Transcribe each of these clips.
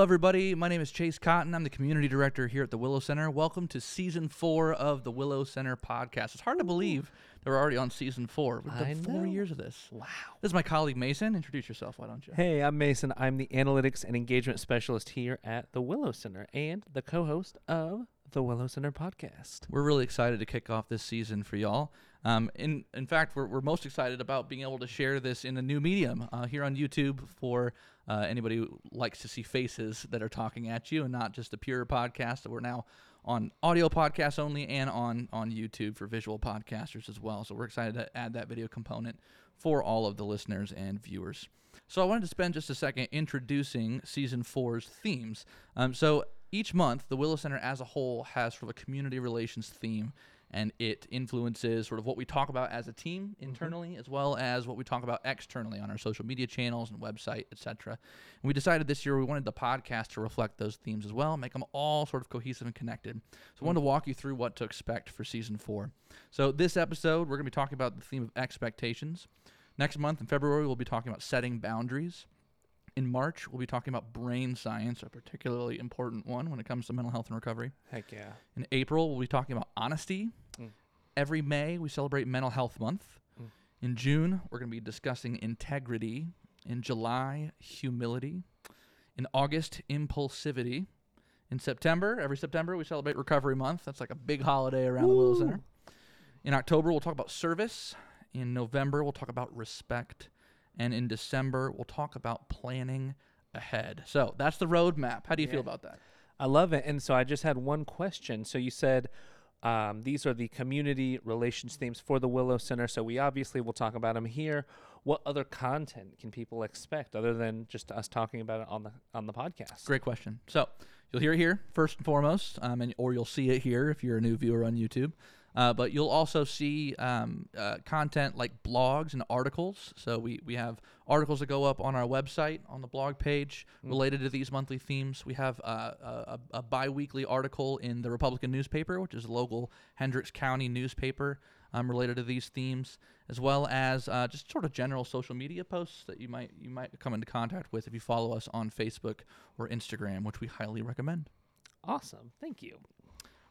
Hello, everybody. My name is Chase Cotton. I'm the community director here at the Willow Center. Welcome to season four of the Willow Center podcast. It's hard to believe that we're already on season four. We've done I four know. years of this. Wow. This is my colleague Mason. Introduce yourself, why don't you? Hey, I'm Mason. I'm the analytics and engagement specialist here at the Willow Center and the co-host of the Willow Center podcast. We're really excited to kick off this season for y'all. Um, in in fact, we're, we're most excited about being able to share this in a new medium uh, here on YouTube for uh, anybody who likes to see faces that are talking at you and not just a pure podcast. We're now on audio podcasts only and on on YouTube for visual podcasters as well. So we're excited to add that video component for all of the listeners and viewers. So I wanted to spend just a second introducing season four's themes. Um, so each month, the Willow Center as a whole has sort of a community relations theme, and it influences sort of what we talk about as a team mm-hmm. internally, as well as what we talk about externally on our social media channels and website, etc. And we decided this year we wanted the podcast to reflect those themes as well, make them all sort of cohesive and connected. So I wanted to walk you through what to expect for season four. So this episode, we're going to be talking about the theme of expectations. Next month in February, we'll be talking about setting boundaries. In March, we'll be talking about brain science, a particularly important one when it comes to mental health and recovery. Heck yeah. In April, we'll be talking about honesty. Mm. Every May, we celebrate Mental Health Month. Mm. In June, we're going to be discussing integrity. In July, humility. In August, impulsivity. In September, every September, we celebrate Recovery Month. That's like a big holiday around the Willow Center. In October, we'll talk about service. In November, we'll talk about respect. And in December, we'll talk about planning ahead. So that's the roadmap. How do you feel about that? I love it. And so I just had one question. So you said um, these are the community relations themes for the Willow Center. So we obviously will talk about them here. What other content can people expect other than just us talking about it on the on the podcast? Great question. So you'll hear it here first and foremost, um, and or you'll see it here if you're a new viewer on YouTube. Uh, but you'll also see um, uh, content like blogs and articles. So we, we have articles that go up on our website on the blog page related to these monthly themes. We have uh, a, a, a bi-weekly article in the Republican newspaper, which is a local Hendricks County newspaper um, related to these themes, as well as uh, just sort of general social media posts that you might you might come into contact with if you follow us on Facebook or Instagram, which we highly recommend. Awesome. Thank you.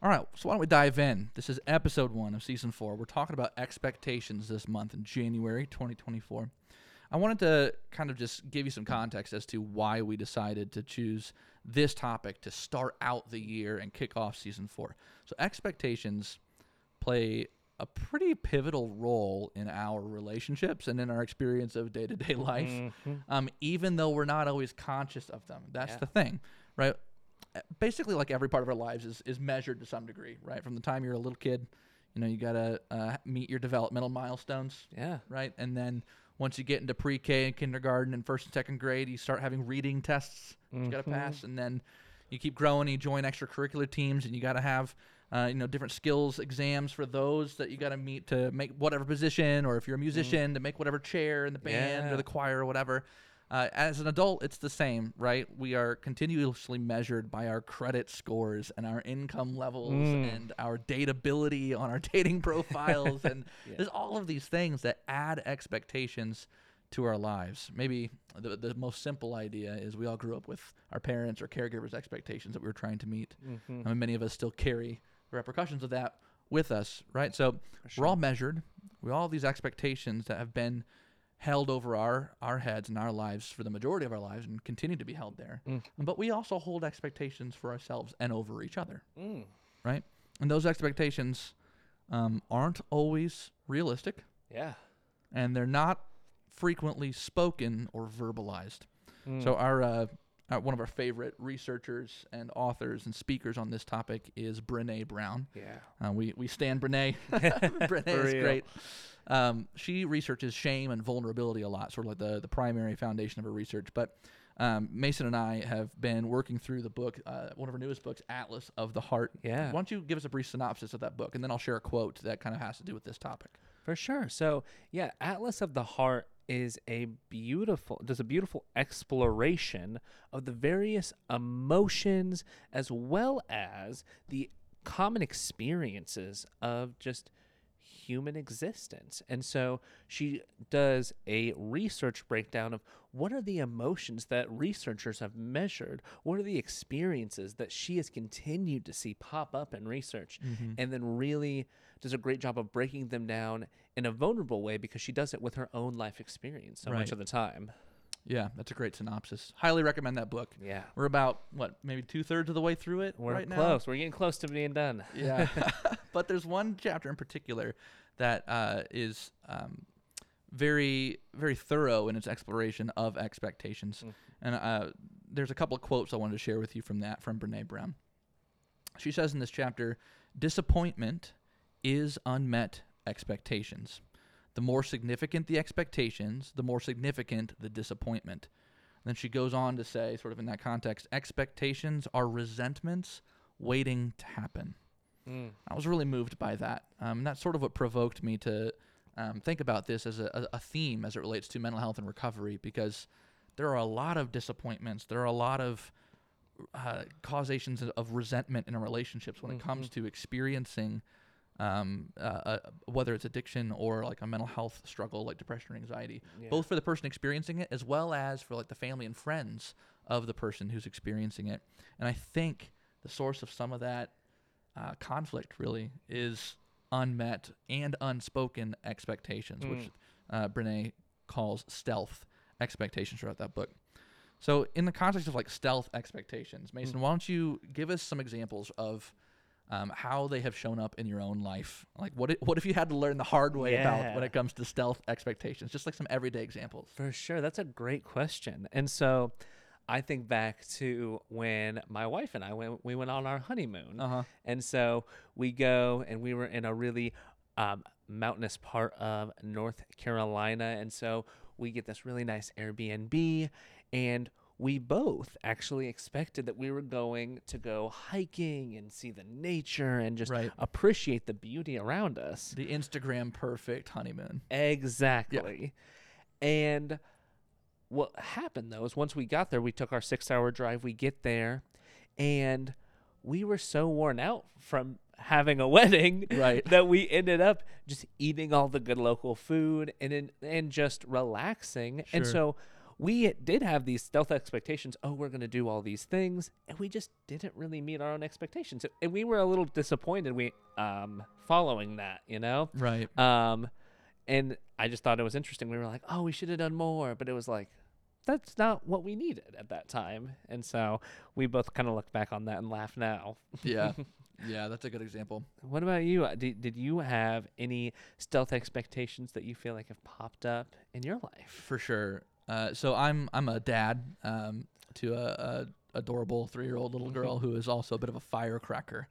All right, so why don't we dive in? This is episode one of season four. We're talking about expectations this month in January 2024. I wanted to kind of just give you some context as to why we decided to choose this topic to start out the year and kick off season four. So, expectations play a pretty pivotal role in our relationships and in our experience of day to day life, Mhm. um, even though we're not always conscious of them. That's Yeah. the thing, right? Basically, like every part of our lives is, is measured to some degree, right? From the time you're a little kid, you know, you got to uh, meet your developmental milestones, Yeah. right? And then once you get into pre-K and kindergarten and first and second grade, you start having reading tests that you got to Mhm. pass, and then you keep growing. You join extracurricular teams, and you got to have uh, you know different skills exams for those that you got to meet to make whatever position, or if you're a musician, to make whatever chair in the band or the choir or whatever. Uh, as an adult, it's the same, right? We are continuously measured by our credit scores and our income levels Mm. and our dateability on our dating profiles. and Yeah. there's all of these things that add expectations to our lives. Maybe the, the most simple idea is we all grew up with our parents or caregivers' expectations that we were trying to meet. Mhm. I mean, many of us still carry the repercussions of that with us, right? So For we're all measured. We all have these expectations that have been held over our our heads and our lives for the majority of our lives and continue to be held there. Mm. But we also hold expectations for ourselves and over each other, Mm. right? And those expectations um, aren't always realistic, Yeah. and they're not frequently spoken or verbalized. Mm. So our uh, uh, one of our favorite researchers and authors and speakers on this topic is Brene Brown. yeah. Uh, we we stand Brene. Brene is real. great. Um, she researches shame and vulnerability a lot, sort of like the the primary foundation of her research. But um, Mason and I have been working through the book, uh, one of her newest books, Atlas of the Heart. Yeah. Why don't you give us a brief synopsis of that book, and then I'll share a quote that kind of has to do with this topic. For sure. So, yeah, Atlas of the Heart is a beautiful does a beautiful exploration of the various emotions as well as the common experiences of just human existence. And so she does a research breakdown of what are the emotions that researchers have measured? What are the experiences that she has continued to see pop up in research? Mm-hmm. And then really does a great job of breaking them down in a vulnerable way because she does it with her own life experience so much of the time. Yeah, that's a great synopsis. Highly recommend that book. Yeah. We're about what, maybe two thirds of the way through it We're right now. close. We're getting close to being done. Yeah, but there's one chapter in particular that uh, is um, very, very thorough in its exploration of expectations, Mm. and uh, there's a couple of quotes I wanted to share with you from that from Brene Brown. She says in this chapter, "Disappointment is unmet expectations. The more significant the expectations, the more significant the disappointment." then she goes on to say, sort of in that context, expectations are resentments waiting to happen. Mm. I was really moved by that. Um, and that's sort of what provoked me to um, think about this as a, a, theme as it relates to mental health and recovery because there are a lot of disappointments. There are a lot of uh, causations of- of resentment in relationships when it comes to experiencing um, uh, uh, whether it's addiction or like a mental health struggle like depression or anxiety, Yeah. both for the person experiencing it as well as for like the family and friends of the person who's experiencing it. And I think the source of some of that uh, conflict really is unmet and unspoken expectations, which uh, Brene calls stealth expectations throughout that book. So, in the context of like stealth expectations, Mason, why don't you give us some examples of um, how they have shown up in your own life? Like, what if, what if you had to learn the hard way about when it comes to stealth expectations? Just like some everyday examples. For sure. That's a great question. And so I think back to when my wife and I went we went on our honeymoon. Uh huh. And so we go and we were in a really um, mountainous part of North Carolina. And so we get this really nice Airbnb and we both actually expected that we were going to go hiking and see the nature and just Right. appreciate the beauty around us. The Instagram perfect honeymoon. Exactly. And what happened though is once we got there, we took our six hour drive, we get there, and we were so worn out from having a wedding Right. that we ended up just eating all the good local food and and just relaxing. And so we did have these stealth expectations. Oh, we're going to do all these things, and we just didn't really meet our own expectations. And we were a little disappointed we um following that, you know? Right. Um, and I just thought it was interesting. We were like, oh, we should have done more, but it was like, that's not what we needed at that time. And so we both kind of look back on that and laugh now. Yeah. yeah, that's a good example. What about you? Uh, Did, did you have any stealth expectations that you feel like have popped up in your life? For sure. Uh, so I'm I'm a dad um, to a, a adorable three year old little girl who is also a bit of a firecracker,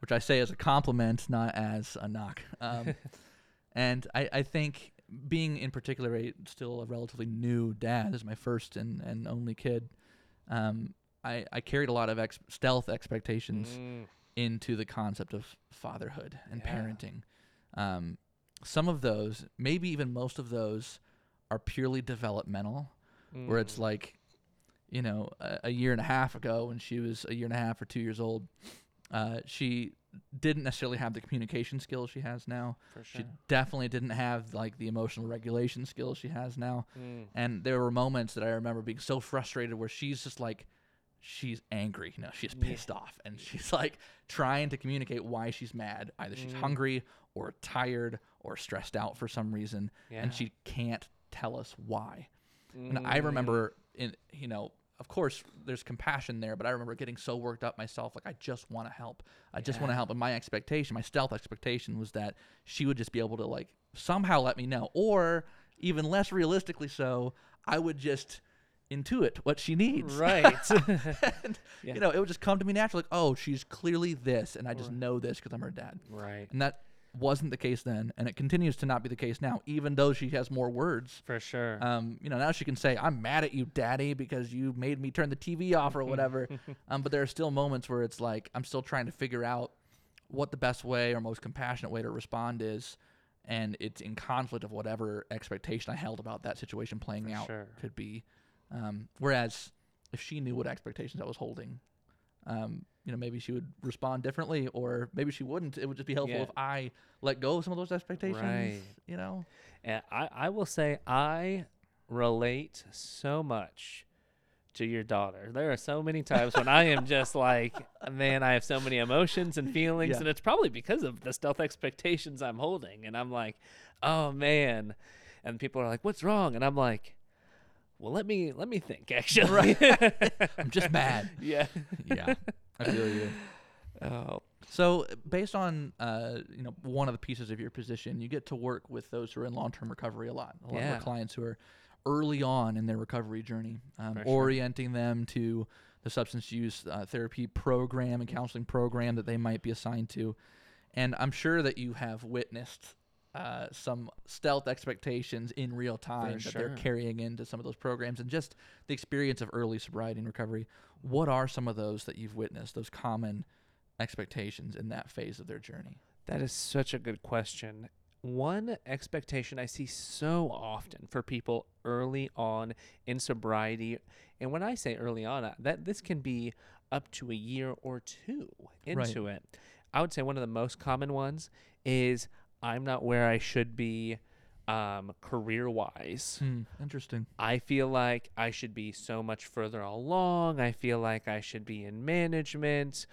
which I say as a compliment, not as a knock. Um, and I, I think being in particular a still a relatively new dad, this is my first and, and only kid. Um, I, I carried a lot of ex- stealth expectations Mm, into the concept of fatherhood and Yeah. parenting. Um, some of those, maybe even most of those, are purely developmental, where it's mm, like, you know, a, a year and a half ago when she was a year and a half or two years old, uh, she didn't necessarily have the communication skills she has now. for She definitely didn't have like the emotional regulation skills she has now. Mm, And there were moments that I remember being so frustrated where she's just like, she's angry, you know, she's Yeah. pissed off, and she's like trying to communicate why she's mad. Either she's Mm. hungry or tired or stressed out for some reason, yeah. and she can't tell us why. And I Mm, remember, in you know, of course, there's compassion there, but I remember getting so worked up myself, like I just want to help. I just want to help. And my expectation, my stealth expectation, was that she would just be able to like somehow let me know, or even less realistically, so I would just intuit what she needs. Right. and, Yeah. You know, it would just come to me naturally, like, oh, she's clearly this, and I just Right. know this because I'm her dad. right. And that wasn't the case then, and it continues to not be the case now, even though she has more words. For sure. Um, you know, now she can say, "I'm mad at you, Daddy, because you made me turn the TV off or whatever." um, but there are still moments where it's like I'm still trying to figure out what the best way or most compassionate way to respond is, and it's in conflict of whatever expectation I held about that situation playing For out sure. could be. Um, whereas if she knew what expectations I was holding, um, you know, maybe she would respond differently, or maybe she wouldn't. It would just be helpful Yeah. if I let go of some of those expectations. Right. You know. And I, I will say I relate so much to your daughter. There are so many times when I am just like, man, I have so many emotions and feelings, Yeah. and it's probably because of the stealth expectations I'm holding. And I'm like, oh man. And people are like, what's wrong? And I'm like, well, let me let me think. Actually, right. I'm just mad. yeah. yeah, I feel you. Oh, So, based on uh, you know one of the pieces of your position, you get to work with those who are in long-term recovery a lot. A lot of Yeah. our clients who are early on in their recovery journey, um, For sure. orienting them to the substance use uh, therapy program and counseling program that they might be assigned to. And I'm sure that you have witnessed uh, some stealth expectations in real time that they're carrying into some of those programs, and just the experience of early sobriety and recovery. What are some of those that you've witnessed? Those common expectations in that phase of their journey? That is such a good question. One expectation I see so often for people early on in sobriety, and when I say early on, uh, that this can be up to a year or two into it. I would say one of the most common ones is I'm not where I should be um, career wise. Hmm, interesting. I feel like I should be so much further along. I feel like I should be in management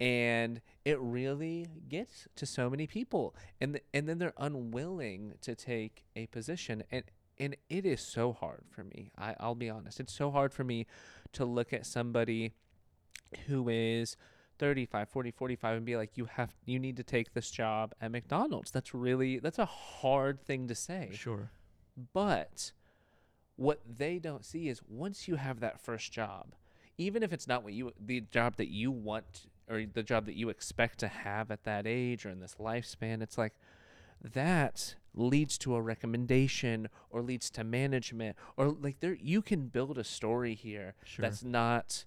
and it really gets to so many people and th- and then they're unwilling to take a position and and it is so hard for me. I I'll be honest. It's so hard for me to look at somebody who is 35 40 45 and be like you have you need to take this job at McDonald's. That's really that's a hard thing to say. Sure. But what they don't see is once you have that first job, even if it's not what you the job that you want or the job that you expect to have at that age or in this lifespan, it's like that leads to a recommendation or leads to management or like there you can build a story here Sure. that's not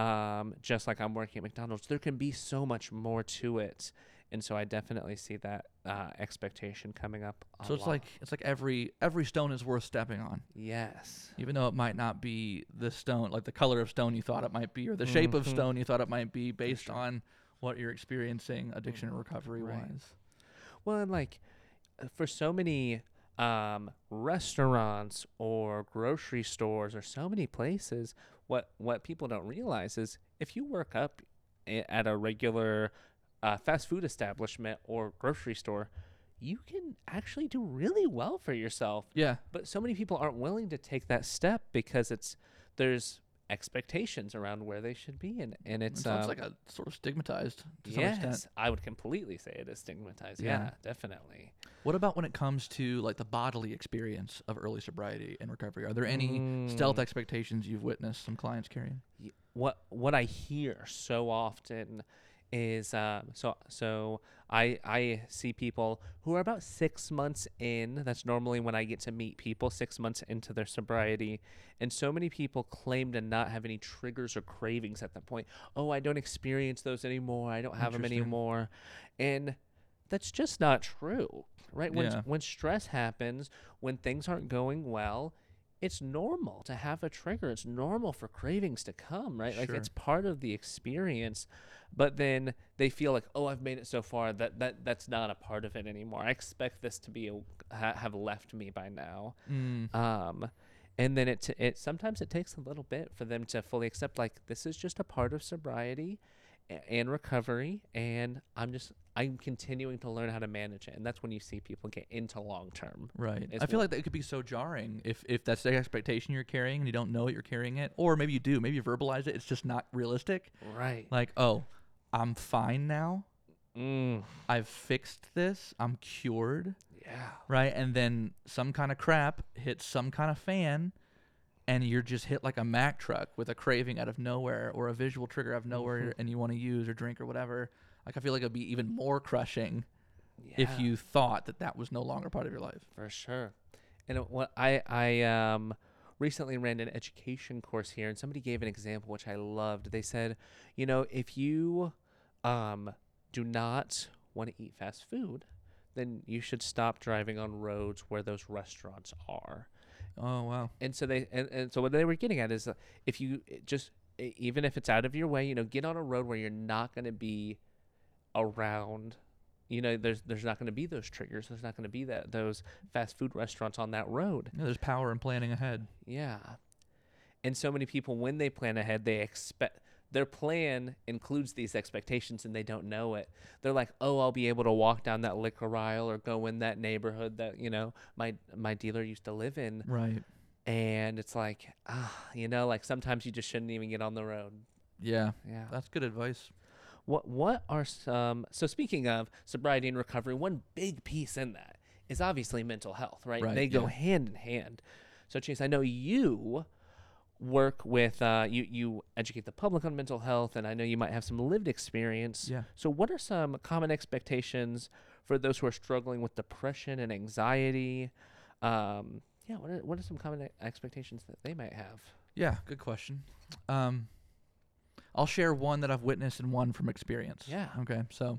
um, just like I'm working at McDonald's. There can be so much more to it. And so I definitely see that uh, expectation coming up. so it's lot. like it's like every every stone is worth stepping on, Yes. even though it might not be the stone, like the color of stone you thought it might be, or the shape of Mhm. stone you thought it might be, based sure. on what you're experiencing addiction and recovery Right. wise. Well, and like uh, for so many um, restaurants or grocery stores or so many places, what what people don't realize is if you work up at a regular uh, fast food establishment or grocery store, you can actually do really well for yourself. Yeah. But so many people aren't willing to take that step because it's there's expectations around where they should be, and and It sounds um, like a sort of stigmatized to some yes, extent. I would completely say it is stigmatized. Yeah. yeah definitely. What about when it comes to like the bodily experience of early sobriety and recovery? Are there any stealth Mm. expectations you've witnessed some clients carrying? What what I hear so often is um, so so I I see people who are about six months in. That's normally when I get to meet people six months into their sobriety, and so many people claim to not have any triggers or cravings at that point. Oh, I don't experience those anymore. I don't have them anymore, and that's just not true, right? When Yeah. when stress happens, when things aren't going well, it's normal to have a trigger. It's normal for cravings to come, right? Like Sure. it's part of the experience. But then they feel like, oh, I've made it so far that that that's not a part of it anymore. I expect this to be a, ha- have left me by now. Mm. Um, and then it t- it sometimes it takes a little bit for them to fully accept like this is just a part of sobriety and recovery and I'm just I'm continuing to learn how to manage it and that's when you see people get into long term. Right. I feel like that could be so jarring if if that's the expectation you're carrying and you don't know it, you're carrying it, or maybe you do. Maybe you verbalize it. It's just not realistic. Right. Like, oh, I'm fine now. Mm, I've fixed this. I'm cured. yeah. Right. And then some kind of crap hits some kind of fan, and you're just hit like a Mack truck with a craving out of nowhere or a visual trigger out of nowhere, Mhm. and you want to use or drink or whatever. Like, I feel like it'd be even more crushing yeah. if you thought that that was no longer part of your life. For sure. And it- what I I um recently ran an education course here and somebody gave an example which I loved. They said, you know, if you um do not want to eat fast food, then you should stop driving on roads where those restaurants are. Oh wow. And so they and, and so what they were getting at is uh, if you uh, just even if it's out of your way, you know, get on a road where you're not going to be around. You know, there's there's not going to be those triggers. There's not going to be that those fast food restaurants on that road. Yeah, there's power in planning ahead. Yeah. And so many people, when they plan ahead, they expect their plan includes these expectations and they don't know it. They're like, oh, I'll be able to walk down that liquor aisle or go in that neighborhood that, you know, my, my dealer used to live in. Right. And it's like, ah, you know, like sometimes you just shouldn't even get on the road. Yeah. Yeah. That's good advice. What what are some so speaking of sobriety and recovery, one big piece in that is obviously mental health, right? Right, they go yeah. hand in hand. So Chase, I know you work with uh, you you educate the public on mental health and I know you might have some lived experience. Yeah. So what are some common expectations for those who are struggling with depression and anxiety? Um, yeah, what are what are some common expectations that they might have? Yeah. Good question. Um, I'll share one that I've witnessed and one from experience. Yeah. Okay. So,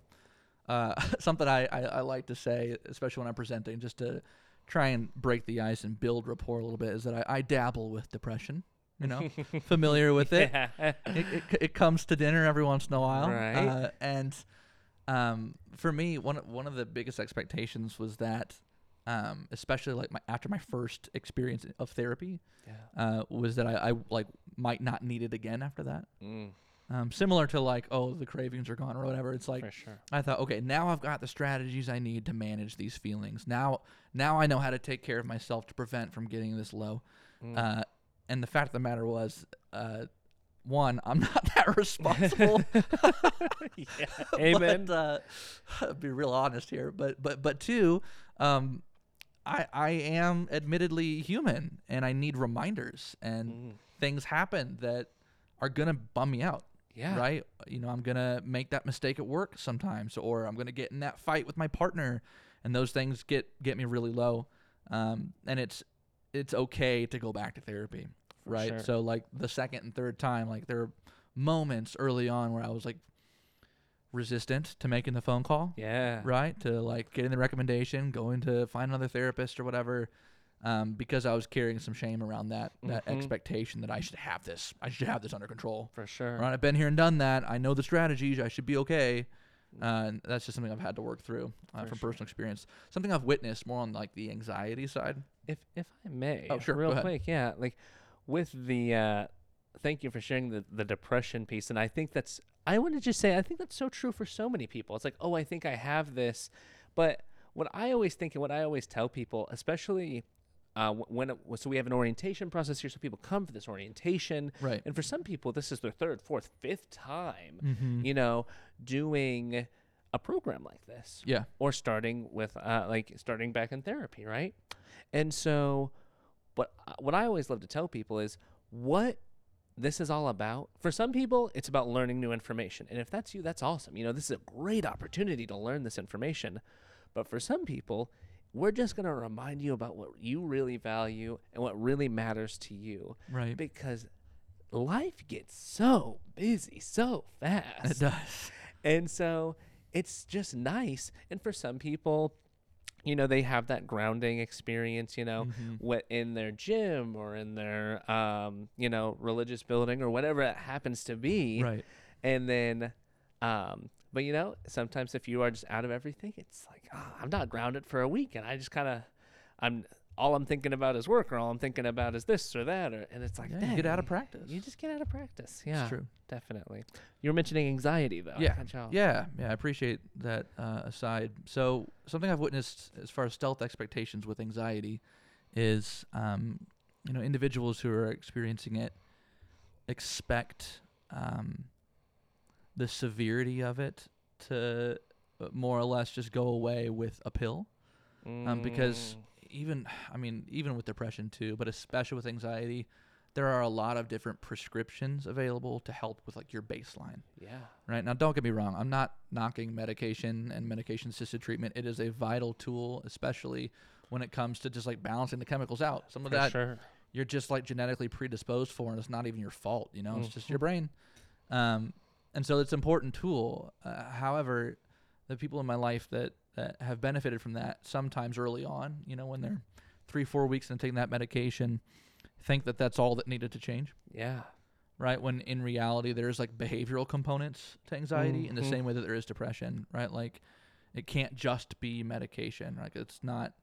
uh, something I, I, I like to say, especially when I'm presenting, just to try and break the ice and build rapport a little bit, is that I, I dabble with depression. You know, familiar with it. Yeah. it, it, it comes to dinner every once in a while. Right. Uh, and um, for me, one of- one of the biggest expectations was that, um, especially like my after my first experience of therapy, yeah. uh, was that I, I like might not need it again after that. Mm, Um, similar to like, oh, the cravings are gone or whatever. It's like sure. I thought, okay, now I've got the strategies I need to manage these feelings. Now, now I know how to take care of myself to prevent from getting this low. Mm. Uh, and the fact of the matter was, uh, one, I'm not that responsible. yeah. Amen. But, uh, be real honest here, but but but two, um, I I am admittedly human, and I need reminders, and Mm. things happen that are gonna bum me out. Yeah. Right? You know, I'm gonna make that mistake at work sometimes, or I'm gonna get in that fight with my partner, and those things get get me really low. Um, and it's it's okay to go back to therapy, For right? sure. So like the second and third time, like there were moments early on where I was like resistant to making the phone call, Yeah. right? To like getting the recommendation, going to find another therapist or whatever. Um, because I was carrying some shame around that that Mhm. expectation that I should have this, I should have this under control. For sure. Right, I've been here and done that. I know the strategies. I should be okay. Uh, and that's just something I've had to work through uh, from sure. personal experience. Something I've witnessed more on like the anxiety side. If if I may, Oh, sure, real quick, yeah, like with the uh thank you for sharing the the depression piece and I think that's I want to just say I think that's so true for so many people. It's like, "Oh, I think I have this." But what I always think and what I always tell people, especially uh, when it, so we have an orientation process here, so people come for this orientation, Right. and for some people, this is their third, fourth, fifth time, Mm-hmm. you know, doing a program like this. Yeah. or starting with uh, like starting back in therapy, right? And so, what uh, what I always love to tell people is what this is all about. For some people, it's about learning new information, and if that's you, that's awesome. You know, this is a great opportunity to learn this information. But for some people, we're just going to remind you about what you really value and what really matters to you Right. because life gets so busy so fast. It does. And so it's just nice. And for some people, you know, they have that grounding experience, you know, Mhm. what in their gym or in their, um, you know, religious building or whatever it happens to be. Right. And then, um, but you know, sometimes if you are just out of everything, it's like, oh, I'm not grounded for a week. And I just kind of, I'm, all I'm thinking about is work or all I'm thinking about is this or that. Or, and it's like, Yeah, you get out of practice. You just get out of practice. Yeah. It's true. Definitely. You were mentioning anxiety though. Yeah. cut you off. Yeah, yeah, I appreciate that uh, aside. So something I've witnessed as far as stealth expectations with anxiety is, um, you know, individuals who are experiencing it expect um, the severity of it to uh, more or less just go away with a pill. Um, because Mm, even, I mean, even with depression too, but especially with anxiety, there are a lot of different prescriptions available to help with like your baseline. Yeah. right? Now don't get me wrong i'm not knocking medication and medication assisted treatment. It is a vital tool especially when it comes to just like balancing the chemicals out. Some of For that sure. you're just like genetically predisposed for and it's not even your fault you know? It's just your Mhm. brain. Um, and so it's an important tool. Uh, however the people in my life that, that have benefited from that sometimes early on you know when they're three four weeks into taking that medication think that that's all that needed to change Yeah. right? When in reality, there's like behavioral components to anxiety in the Mhm. same way that there is depression, right? Like, it can't just be medication. Like, it's not,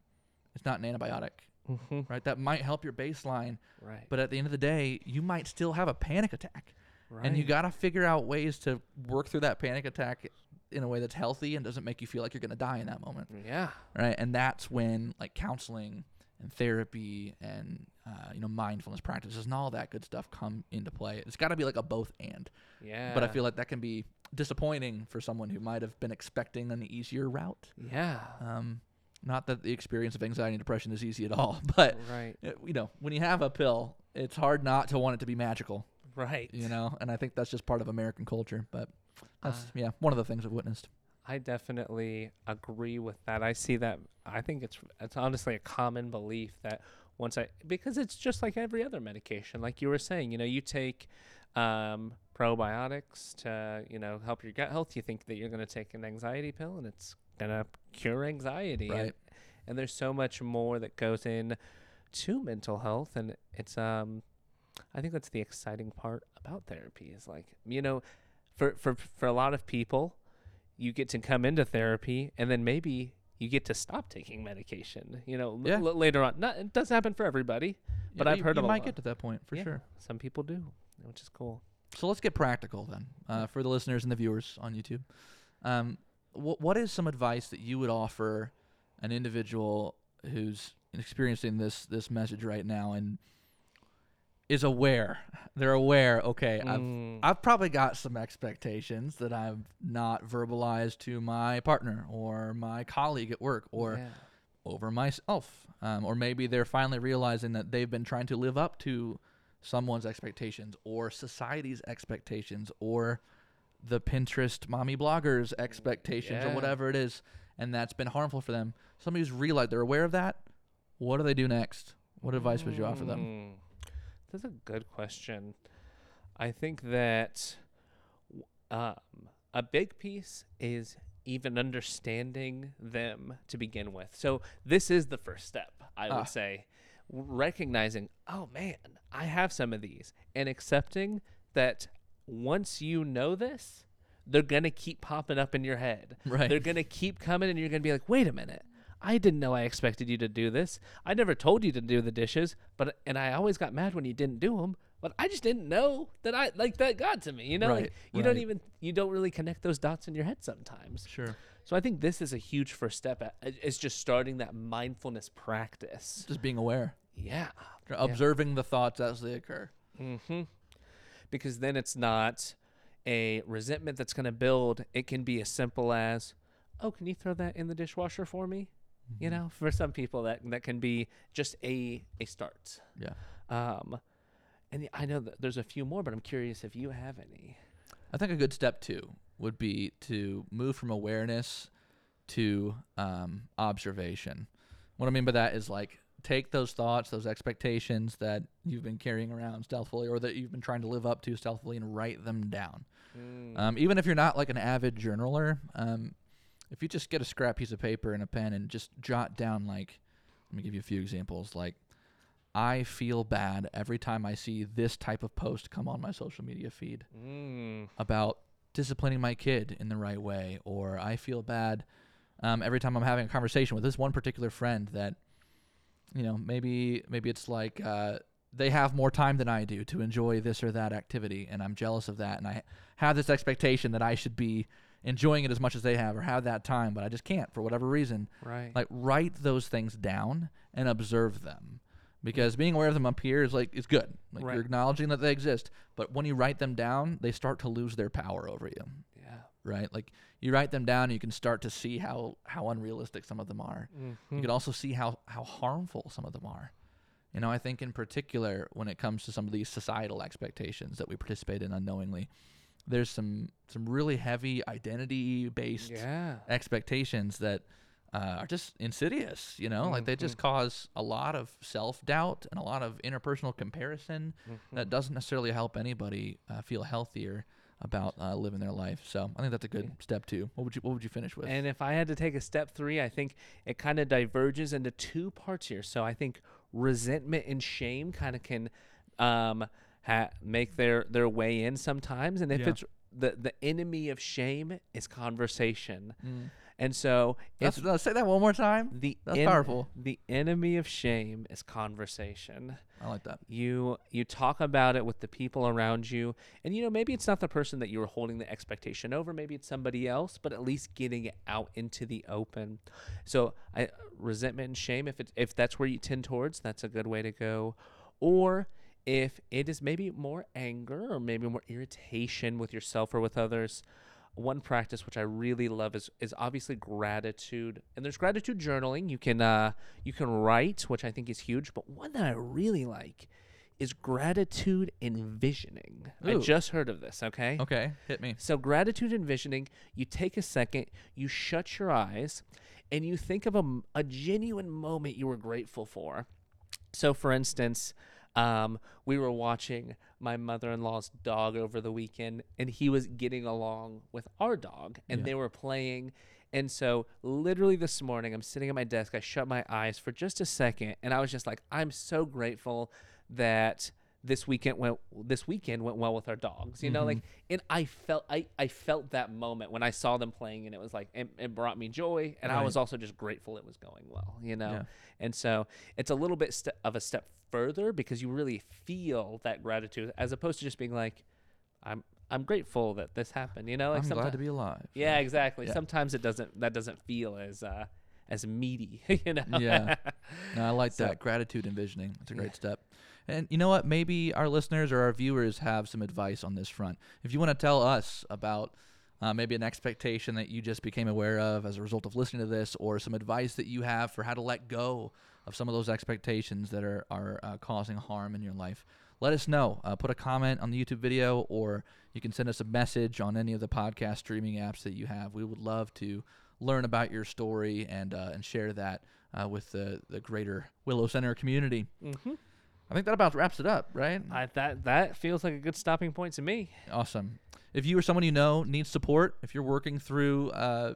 it's not an antibiotic, Mm-hmm. right? That might help your baseline, Right. but at the end of the day, you might still have a panic attack, right. and you got to figure out ways to work through that panic attack in a way that's healthy and doesn't make you feel like you're gonna die in that moment, Yeah. right? And that's when like counseling and therapy and uh, you know mindfulness practices and all that good stuff come into play. It's got to be like a both and. Yeah. But I feel like that can be disappointing for someone who might have been expecting an easier route. Yeah. Um, not that the experience of anxiety and depression is easy at all, but right. uh, you know when you have a pill, it's hard not to want it to be magical. Right. You know, and I think that's just part of American culture. But that's Uh, yeah one of the things I've witnessed. I definitely agree with that. I see that. I think it's it's honestly a common belief that once I because it's just like every other medication, like you were saying. You know, you take um, probiotics to you know help your gut health. You think that you're going to take an anxiety pill and it's going to cure anxiety. Right. And, and there's so much more that goes in to mental health, and it's um, I think that's the exciting part about therapy is like you know, for for for a lot of people you get to come into therapy and then maybe you get to stop taking medication you know l- Yeah. l- later on not it doesn't happen for everybody but Yeah, I've you- heard you of a might lot. get to that point for Yeah, sure. some people do which is cool So let's get practical then uh, for the listeners and the viewers on YouTube. Um, wh- what is some advice that you would offer an individual who's experiencing this this message right now and is aware? They're aware. Okay, I've Mm, I've probably got some expectations that I've not verbalized to my partner or my colleague at work or yeah. over myself. Um, or maybe they're finally realizing that they've been trying to live up to someone's expectations or society's expectations or the Pinterest mommy bloggers expectations or whatever it is. And that's been harmful for them. Somebody who's realized they're aware of that. What do they do next? What advice would you offer them? That's a good question. I think that um, a big piece is even understanding them to begin with. So this is the first step, I Ah. would say, recognizing, oh man, I have some of these, and accepting that once you know this, they're gonna keep popping up in your head. Right. They're gonna keep coming, and you're gonna be like, wait a minute. I didn't know I expected you to do this. I never told you to do the dishes, but and I always got mad when you didn't do them. But I just didn't know that I like that got to me. You know, like, Right, you don't even you don't really connect those dots in your head sometimes. Sure. So I think this is a huge first step. At, it's just starting that mindfulness practice. Just being aware, Yeah. observing the thoughts as they occur. Mm-hmm. Because then it's not a resentment that's going to build. It can be as simple as, "Oh, can you throw that in the dishwasher for me?" You know, for some people that that can be just a a start. Yeah. Um, and I know that there's a few more, but I'm curious if you have any. I think a good step two would be to move from awareness to um, observation. What I mean by that is like take those thoughts, those expectations that you've been carrying around stealthily or that you've been trying to live up to stealthily and write them down. Um, even if you're not like an avid journaler, um, if you just get a scrap piece of paper and a pen and just jot down like, let me give you a few examples. Like, I feel bad every time I see this type of post come on my social media feed Mm. about disciplining my kid in the right way, or I feel bad um, every time I'm having a conversation with this one particular friend that, you know, maybe maybe it's like uh, they have more time than I do to enjoy this or that activity, and I'm jealous of that, and I have this expectation that I should be enjoying it as much as they have or have that time, but I just can't for whatever reason. Right. Like write those things down and observe them. Because being aware of them up here is like is good. Like Right. you're acknowledging that they exist. But when you write them down, they start to lose their power over you. yeah. Right? Like you write them down, you can start to see how how unrealistic some of them are. You Mhm. can also see how how harmful some of them are. You know, I think in particular when it comes to some of these societal expectations that we participate in unknowingly, there's some some really heavy identity based Yeah. expectations that uh, are just insidious. You know, like they just cause a lot of self doubt and a lot of interpersonal comparison that Mhm. doesn't necessarily help anybody uh, feel healthier about uh, living their life. So I think that's a good Yeah. step too. What would you What would you finish with? And if I had to take a step three, I think it kind of diverges into two parts here. So I think resentment and shame kind of can um, ha- make their their way in sometimes, and if Yeah. it's the the enemy of shame is conversation, Mm. and so That's, uh, say that one more time. the That's en- powerful. the enemy of shame is conversation I like that. you you talk about it with the people around you and you know maybe it's not the person that you were holding the expectation over maybe it's somebody else but at least getting it out into the open so i resentment and shame if it's if that's where you tend towards that's a good way to go or if it is maybe more anger or maybe more irritation with yourself or with others one practice which I really love is is obviously gratitude. And there's gratitude journaling. You can uh you can write, which I think is huge, but one that I really like is gratitude envisioning. I just heard of this, okay? Okay, hit me. So gratitude envisioning, you take a second, you shut your eyes, and you think of a, a genuine moment you were grateful for. So, for instance, um, we were watching my mother-in-law's dog over the weekend, and he was getting along with our dog, and Yeah. they were playing. And so, literally this morning, I'm sitting at my desk. I shut my eyes for just a second, and I was just like, "I'm so grateful that this weekend went. This weekend went well with our dogs. You know, like, and I felt, I, I felt that moment when I saw them playing, and it was like, it, it brought me joy, and I was also just grateful it was going well. You know, Yeah. and so it's a little bit ste- of a step further because you really feel that gratitude as opposed to just being like, I'm I'm grateful that this happened. You know, like I'm glad to be alive. yeah, exactly. Yeah. Sometimes it doesn't that doesn't feel as uh as meaty, you know. Yeah. No, I like So- that gratitude envisioning. It's a great step. And you know what? Maybe our listeners or our viewers have some advice on this front. If you want to tell us about uh, maybe an expectation that you just became aware of as a result of listening to this, or some advice that you have for how to let go of some of those expectations that are are uh, causing harm in your life, let us know. Uh, put a comment on the YouTube video, or you can send us a message on any of the podcast streaming apps that you have. We would love to learn about your story and uh, and share that uh, with the the greater Willow Center community. hmm I think that about wraps it up, right? I, that that feels like a good stopping point to me. Awesome. If you or someone you know needs support, if you're working through uh,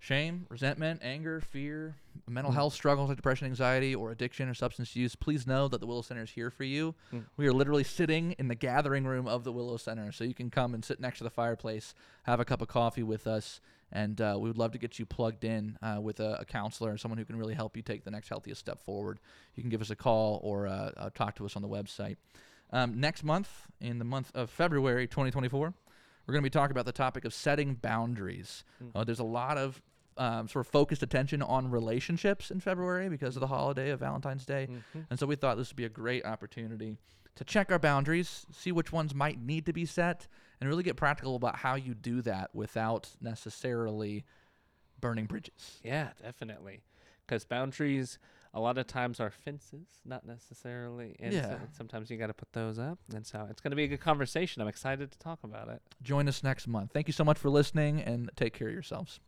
shame, resentment, anger, fear, mental Mm. health struggles like depression, anxiety, or addiction or substance use, please know that the Willow Center is here for you. Mm. We are literally sitting in the gathering room of the Willow Center, so you can come and sit next to the fireplace, have a cup of coffee with us, and uh, we would love to get you plugged in uh, with a, a counselor, and someone who can really help you take the next healthiest step forward. You can give us a call or uh, uh, talk to us on the website. Um, next month, in the month of February 2024, we're going to be talking about the topic of setting boundaries. Mm. Uh, there's a lot of um, sort of focused attention on relationships in February because of the holiday of Valentine's Day. Mhm. And so we thought this would be a great opportunity to check our boundaries, see which ones might need to be set, and really get practical about how you do that without necessarily burning bridges. Yeah, definitely. Because boundaries, a lot of times, are fences, not necessarily. And so Yeah. sometimes you got to put those up. And so it's going to be a good conversation. I'm excited to talk about it. Join us next month. Thank you so much for listening and take care of yourselves.